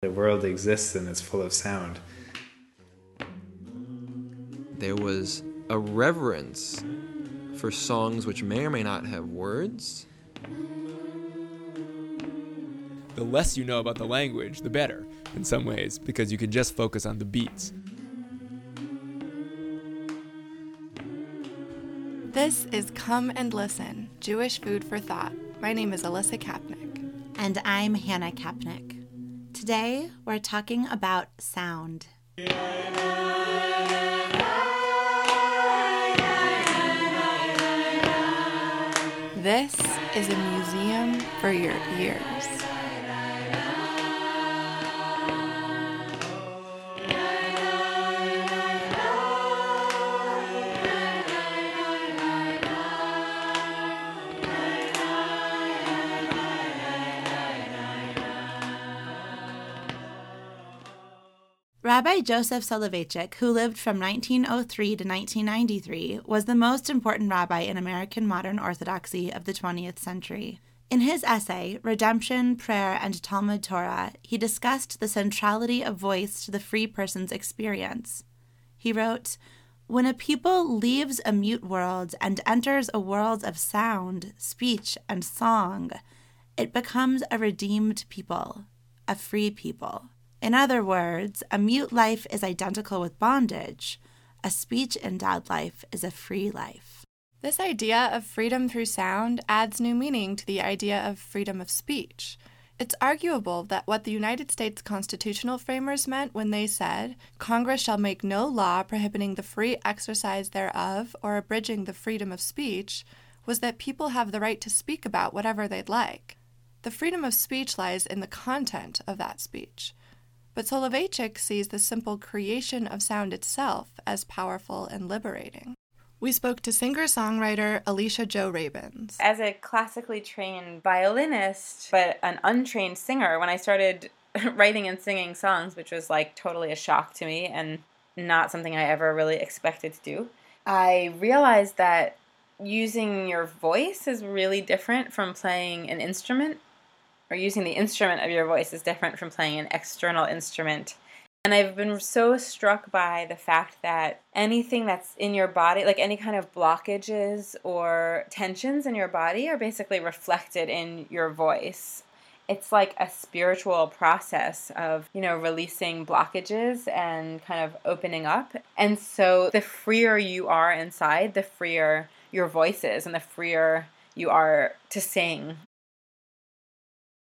The world exists and it's full of sound. There was a reverence for songs which may or may not have words. The less you know about the language, the better, in some ways, because you can just focus on the beats. This is Come and Listen Jewish Food for Thought. My name is Alyssa Kapnick. And I'm Hannah Kapnick. Today, we're talking about sound. This is a museum for your ears. Rabbi Joseph Soloveitchik, who lived from 1903 to 1993, was the most important rabbi in American modern Orthodoxy of the 20th century. In his essay, Redemption, Prayer, and Talmud Torah, he discussed the centrality of voice to the free person's experience. He wrote, When a people leaves a mute world and enters a world of sound, speech, and song, it becomes a redeemed people, a free people. In other words, a mute life is identical with bondage. A speech endowed life is a free life. This idea of freedom through sound adds new meaning to the idea of freedom of speech. It's arguable that what the United States constitutional framers meant when they said, Congress shall make no law prohibiting the free exercise thereof or abridging the freedom of speech, was that people have the right to speak about whatever they'd like. The freedom of speech lies in the content of that speech. But Soloveitchik sees the simple creation of sound itself as powerful and liberating. We spoke to singer songwriter Alicia Jo Rabins. As a classically trained violinist, but an untrained singer, when I started writing and singing songs, which was like totally a shock to me and not something I ever really expected to do, I realized that using your voice is really different from playing an instrument or using the instrument of your voice is different from playing an external instrument. And I've been so struck by the fact that anything that's in your body, like any kind of blockages or tensions in your body, are basically reflected in your voice. It's like a spiritual process of, you know, releasing blockages and kind of opening up. And so the freer you are inside, the freer your voice is and the freer you are to sing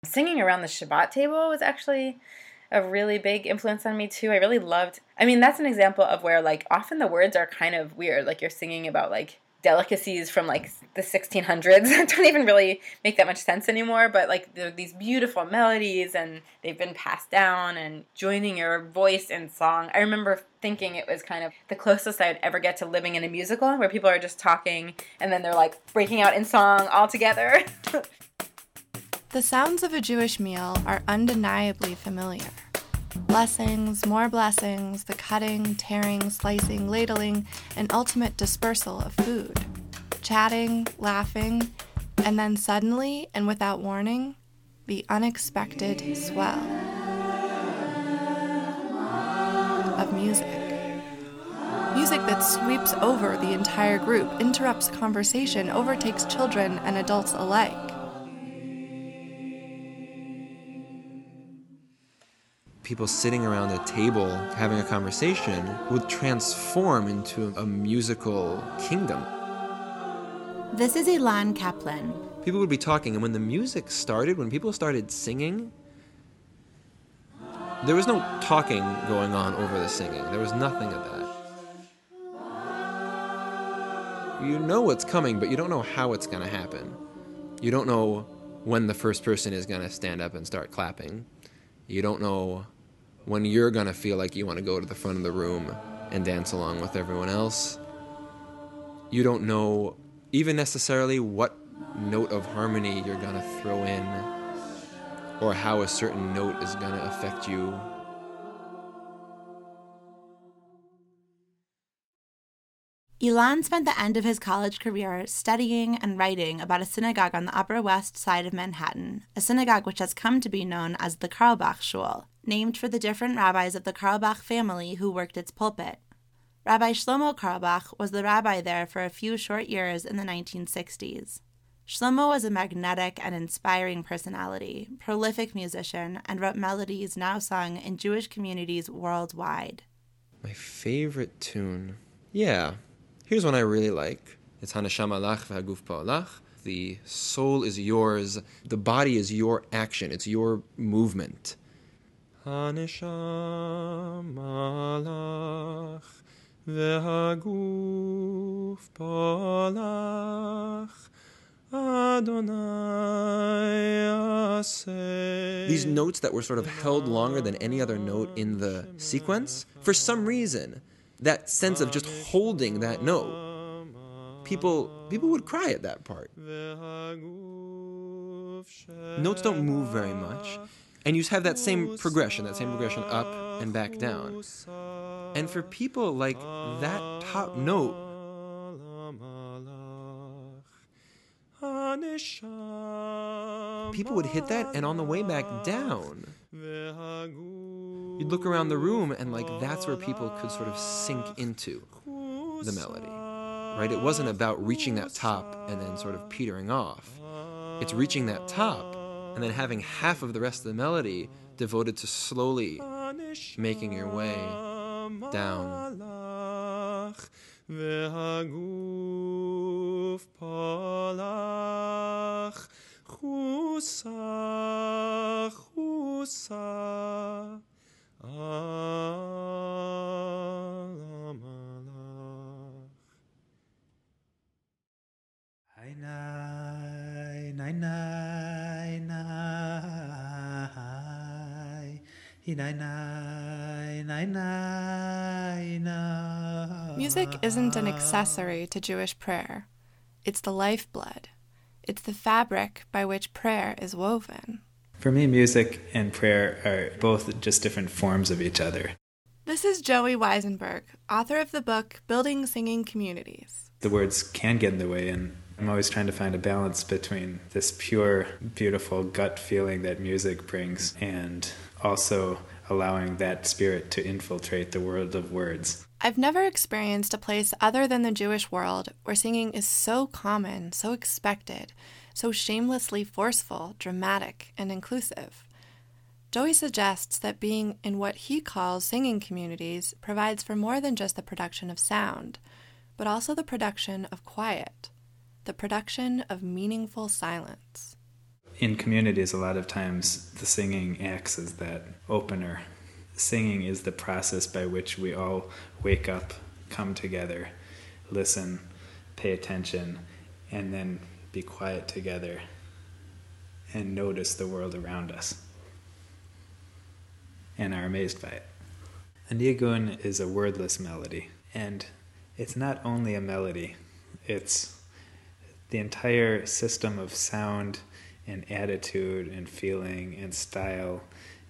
Singing around the Shabbat table was actually a really big influence on me too. I really loved. I mean, that's an example of where like often the words are kind of weird. Like you're singing about like delicacies from like the 1600s that don't even really make that much sense anymore but like these beautiful melodies and they've been passed down and joining your voice in song i remember thinking it was kind of the closest i'd ever get to living in a musical where people are just talking and then they're like breaking out in song all together The sounds of a Jewish meal are undeniably familiar. Blessings, more blessings, the cutting, tearing, slicing, ladling, and ultimate dispersal of food. Chatting, laughing, and then suddenly and without warning, the unexpected swell of music. Music that sweeps over the entire group, interrupts conversation, overtakes children and adults alike. People sitting around a table having a conversation would transform into a musical kingdom. This is Ilan Kaplan. People would be talking, and when the music started, when people started singing, there was no talking going on over the singing. There was nothing of that. You know what's coming, but you don't know how it's going to happen. You don't know when the first person is going to stand up and start clapping. You don't know when you're to feel like you want to go to the front of the room and dance along with everyone else. You don't know even necessarily what note of harmony you're to throw in or how a certain note is to affect you. Ilan spent the end of his college career studying and writing about a synagogue on the Upper West Side of Manhattan, a synagogue which has come to be known as the Carlebach Shul. Named for the different rabbis of the Carlebach family who worked its pulpit. Rabbi Shlomo Carlebach was the rabbi there for a few short years in the 1960s. Shlomo was a magnetic and inspiring personality, prolific musician, and wrote melodies now sung in Jewish communities worldwide. My favorite tune? Yeah, here's one I really like. It's Hanashama Lach V'Haguf Pa'alach. The soul is yours, the body is your action, it's your movement. Hanashama Lach V'Haguf Pa'alach. These notes that were sort of held longer than any other note in the sequence, for some reason, that sense of just holding that note, people people would cry at that part. Notes don't move very much, and you have that same progression, that same progression up and back down. And for people like that top note People would hit that, and on the way back down, you'd look around the room, and like that's where people could sort of sink into the melody, right? It wasn't about reaching that top and then sort of petering off. It's reaching that top and then having half of the rest of the melody devoted to slowly making your way down. והגוף פלח חוסה חוסה Music isn't an accessory to Jewish prayer, it's the lifeblood. It's the fabric by which prayer is woven. For me, music and prayer are both just different forms of each other. This is Joey Weisenberg, author of the book Building Singing Communities. The words can get in the way, and I'm always trying to find a balance between this pure, beautiful gut feeling that music brings and also allowing that spirit to infiltrate the world of words. I've never experienced a place other than the Jewish world where singing is so common, so expected, so shamelessly forceful, dramatic, and inclusive. Joey suggests that being in what he calls singing communities provides for more than just the production of sound, but also the production of quiet, the production of meaningful silence. In communities, a lot of times the singing acts as that opener singing is the process by which we all wake up, come together, listen, pay attention, and then be quiet together and notice the world around us and are amazed by it. A is a wordless melody, and it's not only a melody, it's the entire system of sound and attitude and feeling and style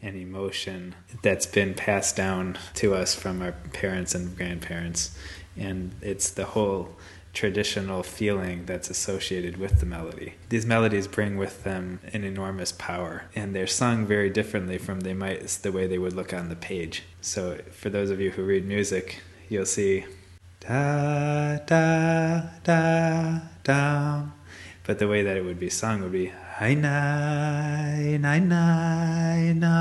and emotion that's been passed down to us from our parents and grandparents. And it's the whole traditional feeling that's associated with the melody. These melodies bring with them an enormous power, and they're sung very differently from they might the way they would look on the page. So for those of you who read music, you'll see da da da da, but the way that it would be sung would be Hi nai nai nai na.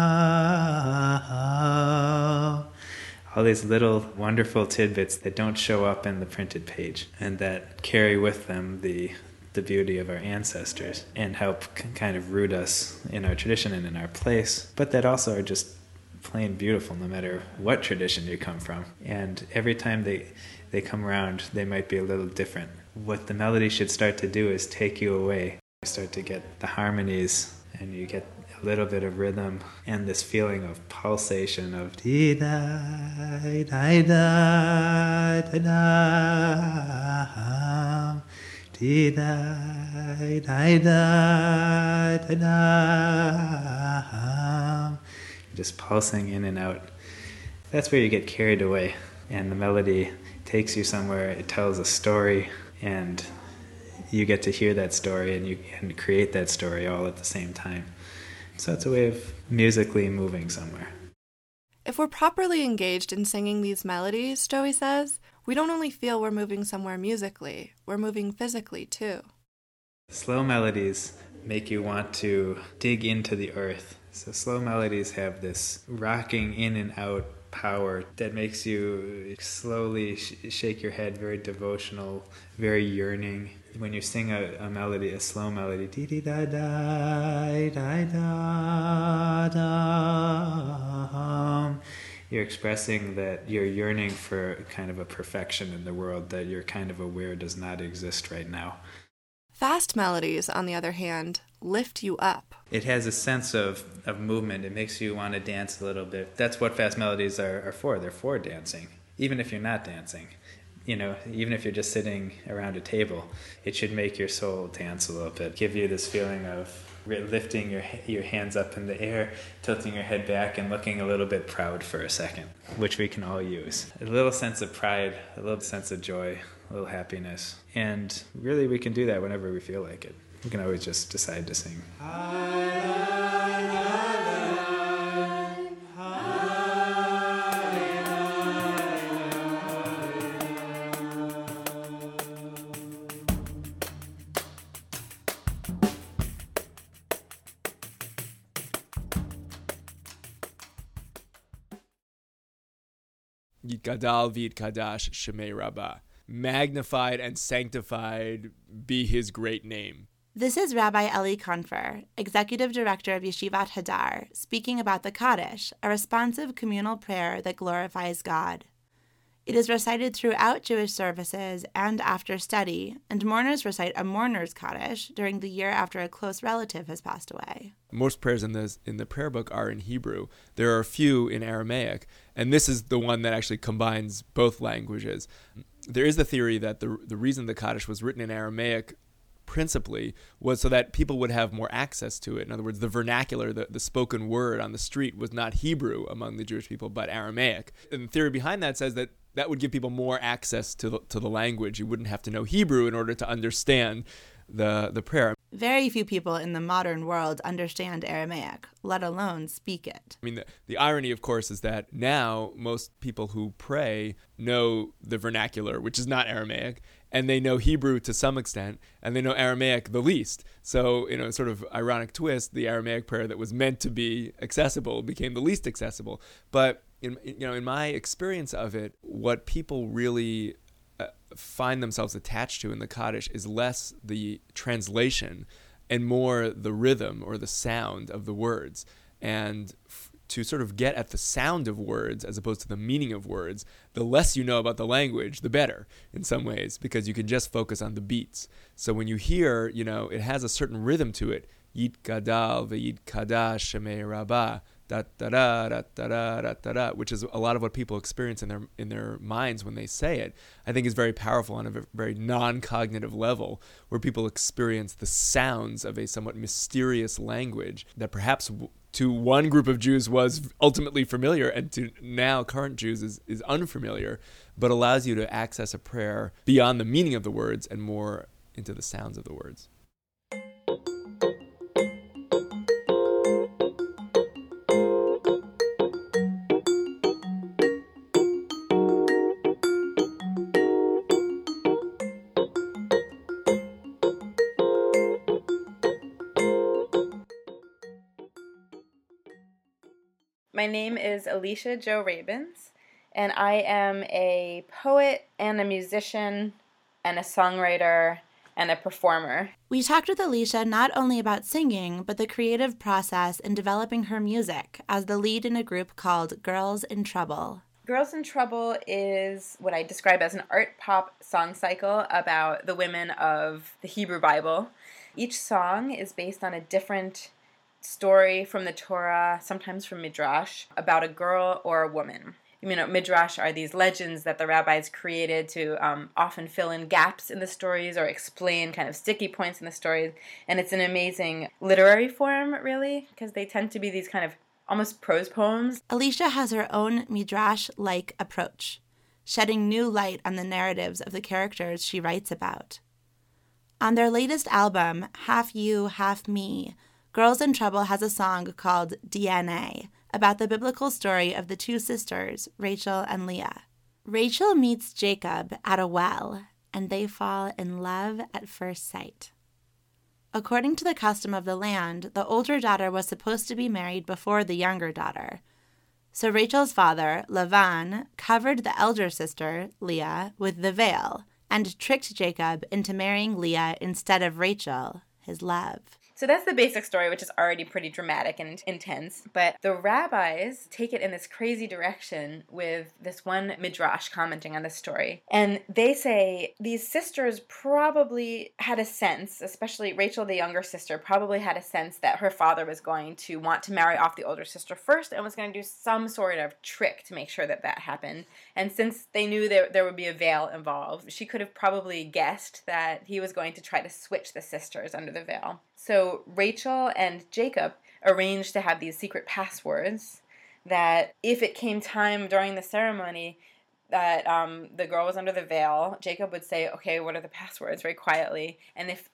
All these little wonderful tidbits that don't show up in the printed page and that carry with them the the beauty of our ancestors and help kind of root us in our tradition and in our place, but that also are just plain beautiful no matter what tradition you come from. And every time they they come around, they might be a little different. What the melody should start to do is take you away you start to get the harmonies and you get a little bit of rhythm and this feeling of pulsation of dee da da da um, da da dee da da da da da just pulsing in and out. That's where you get carried away and the melody takes you somewhere. It tells a story and you get to hear that story and you and create that story all at the same time. So it's a way of musically moving somewhere. If we're properly engaged in singing these melodies, Joey says, we don't only feel we're moving somewhere musically, we're moving physically too. Slow melodies make you want to dig into the earth. So, slow melodies have this rocking in and out power that makes you slowly sh- shake your head, very devotional, very yearning. When you sing a, a melody, a slow melody, dee dee da da da da da, you're expressing that you're yearning for kind of a perfection in the world that you're kind of aware does not exist right now. Fast melodies, on the other hand, lift you up. It has a sense of, of movement. It makes you want to dance a little bit. That's what fast melodies are, are for. They're for dancing, even if you're not dancing. You know, even if you're just sitting around a table, it should make your soul dance a little bit. Give you this feeling of lifting your your hands up in the air, tilting your head back, and looking a little bit proud for a second, which we can all use. A little sense of pride, a little sense of joy, a little happiness. And really, we can do that whenever we feel like it. We can always just decide to sing. Gadal vid kadash shemei rabbah magnified and sanctified be his great name. This is Rabbi Elie Kaunfer, Executive Director of Yeshivat Hadar, speaking about the Kaddish, a responsive communal prayer that glorifies God. It is recited throughout Jewish services and after study, and mourners recite a mourner's Kaddish during the year after a close relative has passed away. Most prayers in the in the prayer book are in Hebrew. There are a few in Aramaic, and this is the one that actually combines both languages there is the theory that the the reason the Kaddish was written in Aramaic principally was so that people would have more access to it. In other words, the vernacular, the, the spoken word on the street was not Hebrew among the Jewish people, but Aramaic. And the theory behind that says that that would give people more access to the, to the language. You wouldn't have to know Hebrew in order to understand the, the prayer. Very few people in the modern world understand Aramaic, let alone speak it. I mean, the, the irony, of course, is that now most people who pray know the vernacular, which is not Aramaic, and they know Hebrew to some extent, and they know Aramaic the least. So, you know, sort of ironic twist, the Aramaic prayer that was meant to be accessible became the least accessible. But in, you know, in my experience of it, what people really uh, find themselves attached to in the Kaddish is less the translation and more the rhythm or the sound of the words. And f- to sort of get at the sound of words as opposed to the meaning of words, the less you know about the language, the better in some ways, because you can just focus on the beats. So when you hear, you know, it has a certain rhythm to it. Yit gadal ve'yit kadash da da da da da da da da, which is a lot of what people experience in their in their minds when they say it. I think is very powerful on a very non-cognitive level, where people experience the sounds of a somewhat mysterious language that perhaps to one group of Jews was ultimately familiar, and to now current Jews is, is unfamiliar, but allows you to access a prayer beyond the meaning of the words and more into the sounds of the words. My name is Alicia Jo Rabins, and I am a poet and a musician and a songwriter and a performer. We talked with Alicia not only about singing, but the creative process in developing her music as the lead in a group called Girls in Trouble. Girls in Trouble is what I describe as an art pop song cycle about the women of the Hebrew Bible. Each song is based on a different story from the Torah, sometimes from Midrash, about a girl or a woman. You know, Midrash are these legends that the rabbis created to um, often fill in gaps in the stories or explain kind of sticky points in the stories. And it's an amazing literary form, really, because they tend to be these kind of almost prose poems. Alicia has her own Midrash like approach, shedding new light on the narratives of the characters she writes about. On their latest album, Half You, Half Me, Girls in Trouble has a song called DNA about the biblical story of the two sisters, Rachel and Leah. Rachel meets Jacob at a well, and they fall in love at first sight. According to the custom of the land, the older daughter was supposed to be married before the younger daughter. So Rachel's father, Lavan, covered the elder sister, Leah, with the veil and tricked Jacob into marrying Leah instead of Rachel, his love. So that's the basic story, which is already pretty dramatic and intense. But the rabbis take it in this crazy direction with this one midrash commenting on the story. And they say these sisters probably had a sense, especially Rachel, the younger sister, probably had a sense that her father was going to want to marry off the older sister first and was going to do some sort of trick to make sure that that happened. And since they knew there, there would be a veil involved, she could have probably guessed that he was going to try to switch the sisters under the veil. So Rachel and Jacob arranged to have these secret passwords that if it came time during the ceremony that um, the girl was under the veil, Jacob would say, Okay, what are the passwords? very quietly. And if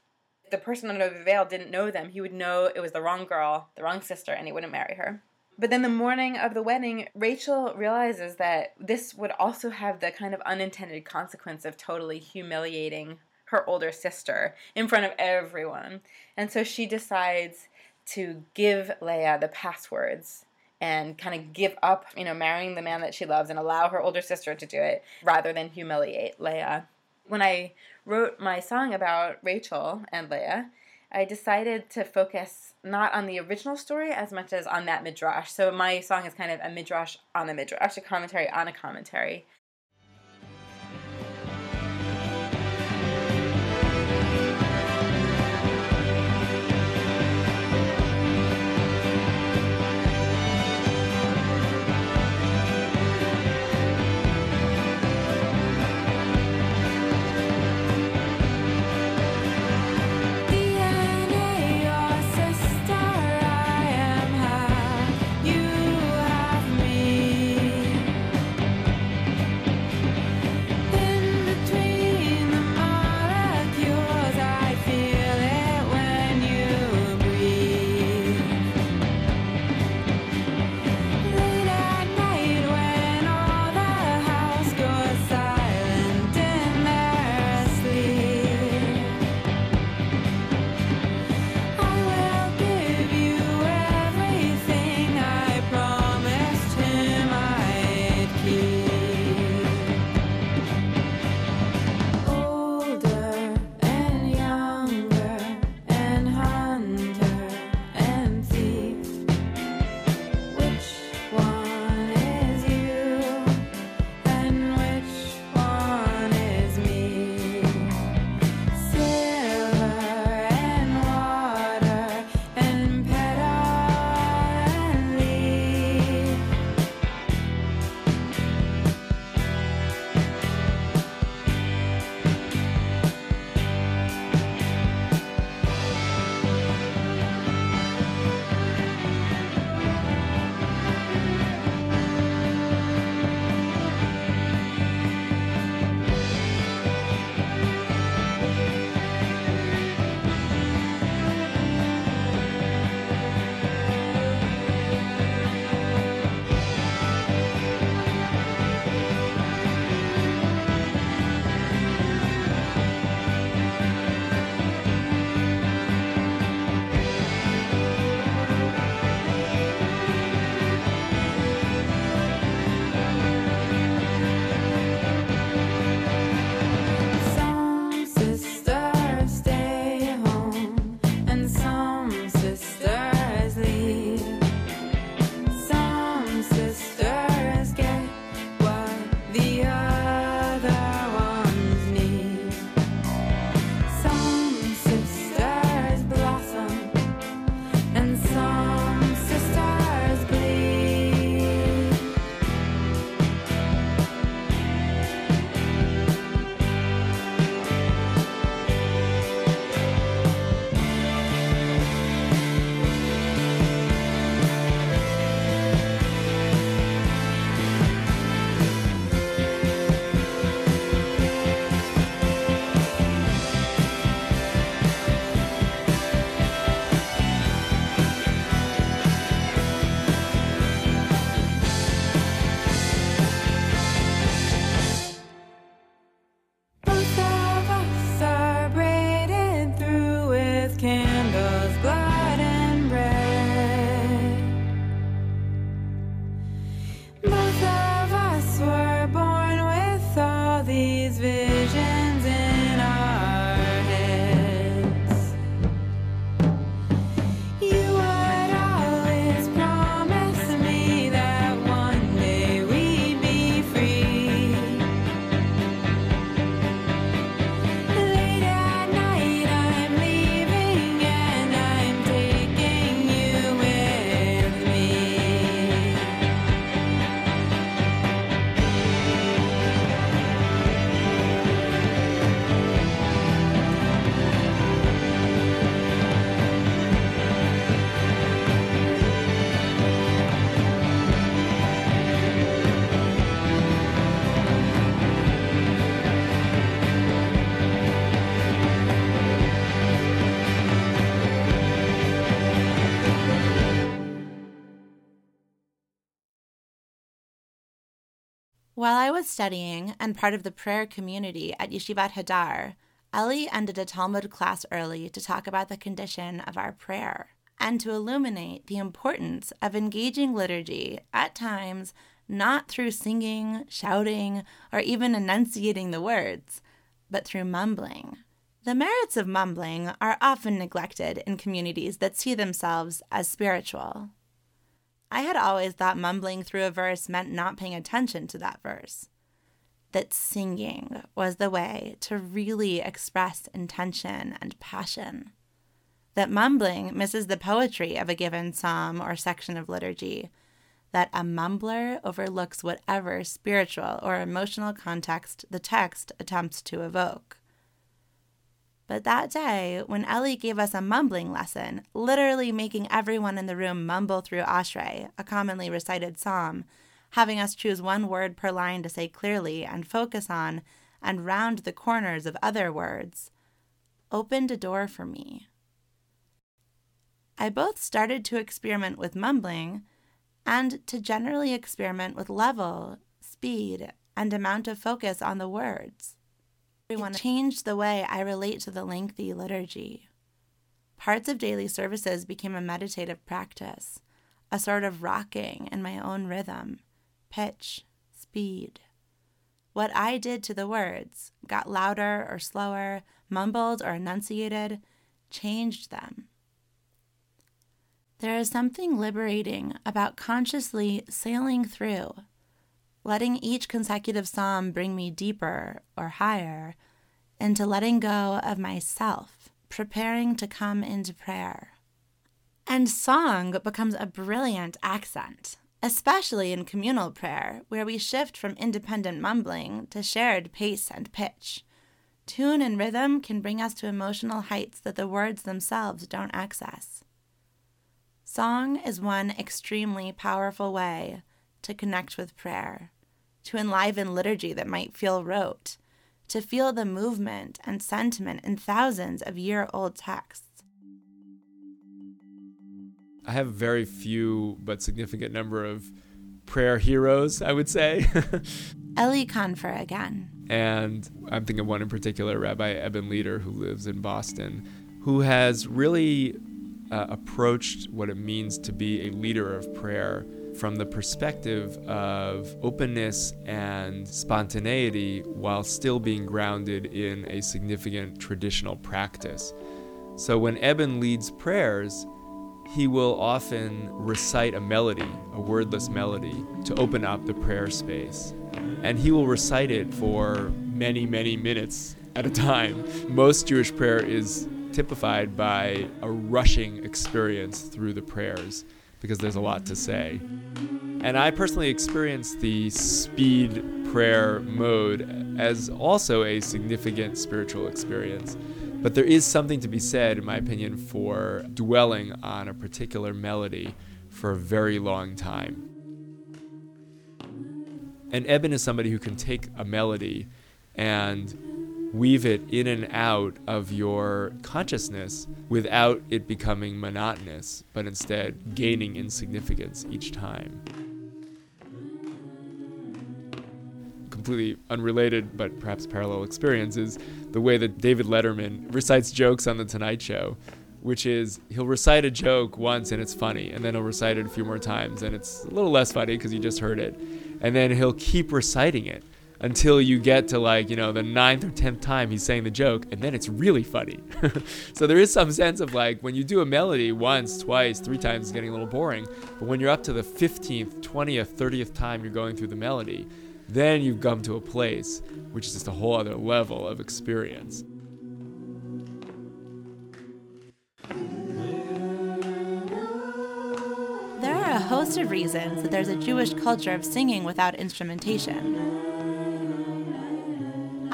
the person under the veil didn't know them, he would know it was the wrong girl, the wrong sister, and he wouldn't marry her. But then the morning of the wedding, Rachel realizes that this would also have the kind of unintended consequence of totally humiliating her older sister in front of everyone. And so she decides to give Leah the passwords and kind of give up, you know, marrying the man that she loves and allow her older sister to do it rather than humiliate Leah. When I wrote my song about Rachel and Leah, I decided to focus not on the original story as much as on that midrash. So my song is kind of a midrash on a midrash, a commentary on a commentary. While I was studying and part of the prayer community at Yeshivat Hadar, Elie ended a Talmud class early to talk about the condition of our prayer and to illuminate the importance of engaging liturgy at times not through singing, shouting, or even enunciating the words, but through mumbling. The merits of mumbling are often neglected in communities that see themselves as spiritual. I had always thought mumbling through a verse meant not paying attention to that verse. That singing was the way to really express intention and passion. That mumbling misses the poetry of a given psalm or section of liturgy. That a mumbler overlooks whatever spiritual or emotional context the text attempts to evoke. But that day, when Elie gave us a mumbling lesson, literally making everyone in the room mumble through Ashrei, a commonly recited psalm, having us choose one word per line to say clearly and focus on and round the corners of other words, opened a door for me. I both started to experiment with mumbling and to generally experiment with level, speed, and amount of focus on the words. It changed the way I relate to the lengthy liturgy. Parts of daily services became a meditative practice, a sort of rocking in my own rhythm, pitch, speed. What I did to the words, got louder or slower, mumbled or enunciated, changed them. There is something liberating about consciously sailing through letting each consecutive psalm bring me deeper or higher into letting go of myself, preparing to come into prayer. And song becomes a brilliant accent, especially in communal prayer, where we shift from independent mumbling to shared pace and pitch. Tune and rhythm can bring us to emotional heights that the words themselves don't access. Song is one extremely powerful way to connect with prayer to enliven liturgy that might feel rote, to feel the movement and sentiment in thousands of year old texts. I have very few but significant number of prayer heroes, I would say. Elie Kaunfer again. And I'm thinking of one in particular, Rabbi Ebn Leader, who lives in Boston, who has really uh, approached what it means to be a leader of prayer from the perspective of openness and spontaneity while still being grounded in a significant traditional practice. So when Ebn leads prayers, he will often recite a melody, a wordless melody, to open up the prayer space. And he will recite it for many, many minutes at a time. Most Jewish prayer is typified by a rushing experience through the prayers because there's a lot to say. And I personally experienced the speed prayer mode as also a significant spiritual experience. But there is something to be said, in my opinion, for dwelling on a particular melody for a very long time. And Ebn is somebody who can take a melody and weave it in and out of your consciousness without it becoming monotonous, but instead gaining in significance each time. Completely unrelated, but perhaps parallel experience is the way that David Letterman recites jokes on The Tonight Show, which is he'll recite a joke once and it's funny, and then he'll recite it a few more times and it's a little less funny because you just heard it. And then he'll keep reciting it until you get to like you know the ninth or tenth time he's saying the joke and then it's really funny. So there is some sense of like when you do a melody once twice three times it's getting a little boring. But when you're up to the 15th 20th 30th time you're going through the melody then you've come to a place which is just a whole other level of experience. There are a host of reasons that there's a Jewish culture of singing without instrumentation.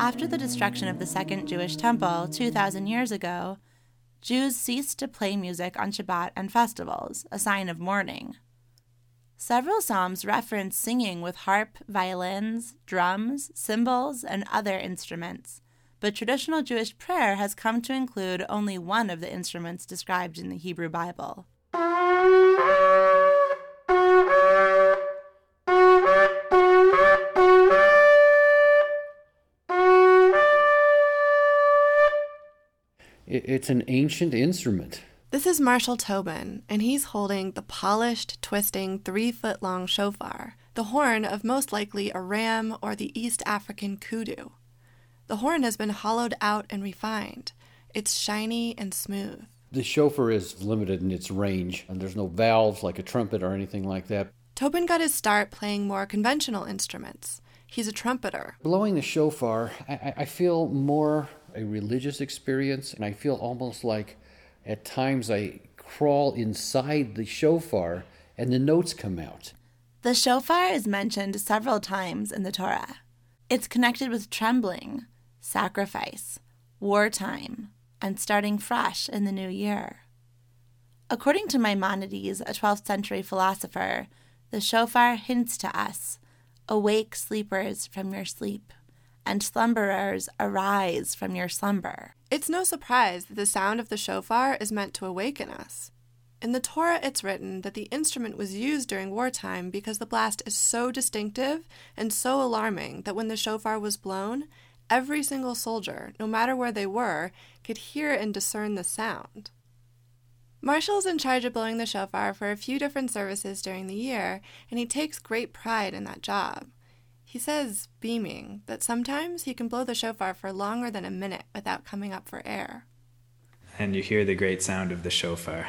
After the destruction of the Second Jewish Temple 2,000 years ago, Jews ceased to play music on Shabbat and festivals, a sign of mourning. Several psalms reference singing with harp, violins, drums, cymbals, and other instruments, but traditional Jewish prayer has come to include only one of the instruments described in the Hebrew Bible. It's an ancient instrument. This is Marshall Tobin, and he's holding the polished, twisting, three foot long shofar, the horn of most likely a ram or the East African kudu. The horn has been hollowed out and refined. It's shiny and smooth. The shofar is limited in its range, and there's no valves like a trumpet or anything like that. Tobin got his start playing more conventional instruments. He's a trumpeter. Blowing the shofar, I, I feel more a religious experience, and I feel almost like at times I crawl inside the shofar and the notes come out. The shofar is mentioned several times in the Torah. It's connected with trembling, sacrifice, wartime, and starting fresh in the new year. According to Maimonides, a 12th century philosopher, the shofar hints to us Awake, sleepers, from your sleep, and slumberers, arise from your slumber. It's no surprise that the sound of the shofar is meant to awaken us. In the Torah, it's written that the instrument was used during wartime because the blast is so distinctive and so alarming that when the shofar was blown, every single soldier, no matter where they were, could hear and discern the sound. Marshall's in charge of blowing the shofar for a few different services during the year, and he takes great pride in that job. He says, beaming, that sometimes he can blow the shofar for longer than a minute without coming up for air. And you hear the great sound of the shofar.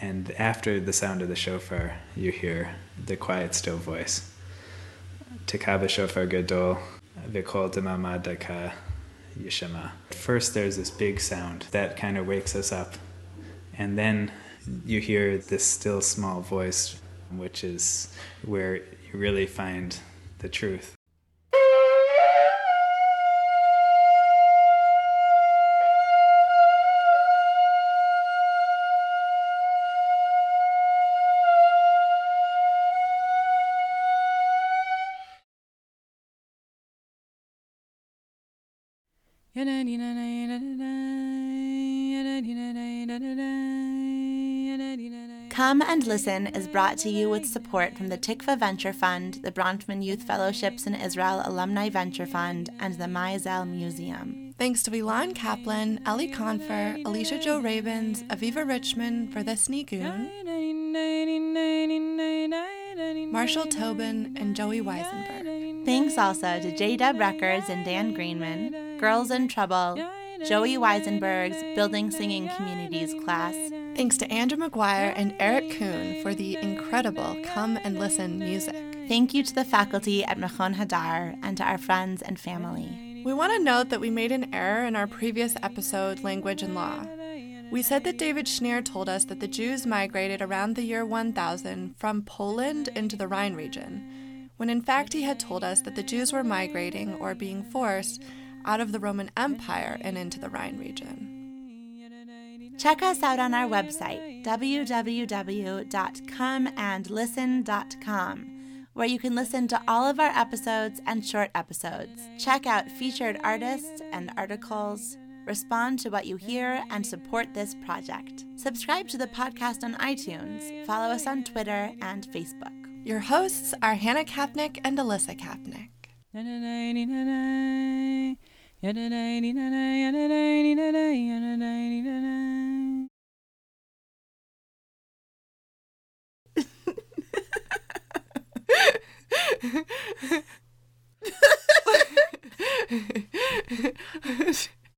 And after the sound of the shofar, you hear the quiet, still voice. Tekaba shofar gadol, v'kol daka yishama. First, there's this big sound that kind of wakes us up and then you hear this still small voice, which is where you really find the truth. Come and Listen is brought to you with support from the Tikva Venture Fund, the Bronfman Youth Fellowships in Israel Alumni Venture Fund, and the Maisel Museum. Thanks to Ilan Kaplan, Elie Kaunfer, Alicia Jo Rabins, Aviva Richmond for this Nigun, Marshall Tobin, and Joey Weisenberg. Thanks also to J Dub Records and Dan Greenman, Girls in Trouble, Joey Weisenberg's Building Singing Communities class. Thanks to Andrew McGuire and Eric Kuhn for the incredible Come and Listen music. Thank you to the faculty at Machon Hadar and to our friends and family. We want to note that we made an error in our previous episode, Language and Law. We said that David Shneer told us that the Jews migrated around the year 1000 from Poland into the Rhine region, when in fact he had told us that the Jews were migrating or being forced out of the Roman Empire and into the Rhine region. Check us out on our website, www.comeandlisten.com, where you can listen to all of our episodes and short episodes. Check out featured artists and articles, respond to what you hear, and support this project. Subscribe to the podcast on iTunes, follow us on Twitter and Facebook. Your hosts are Hannah Kapnick and Alyssa Kapnick. やらないにならいやらないにならいやらないにならい Ha ha ha ha.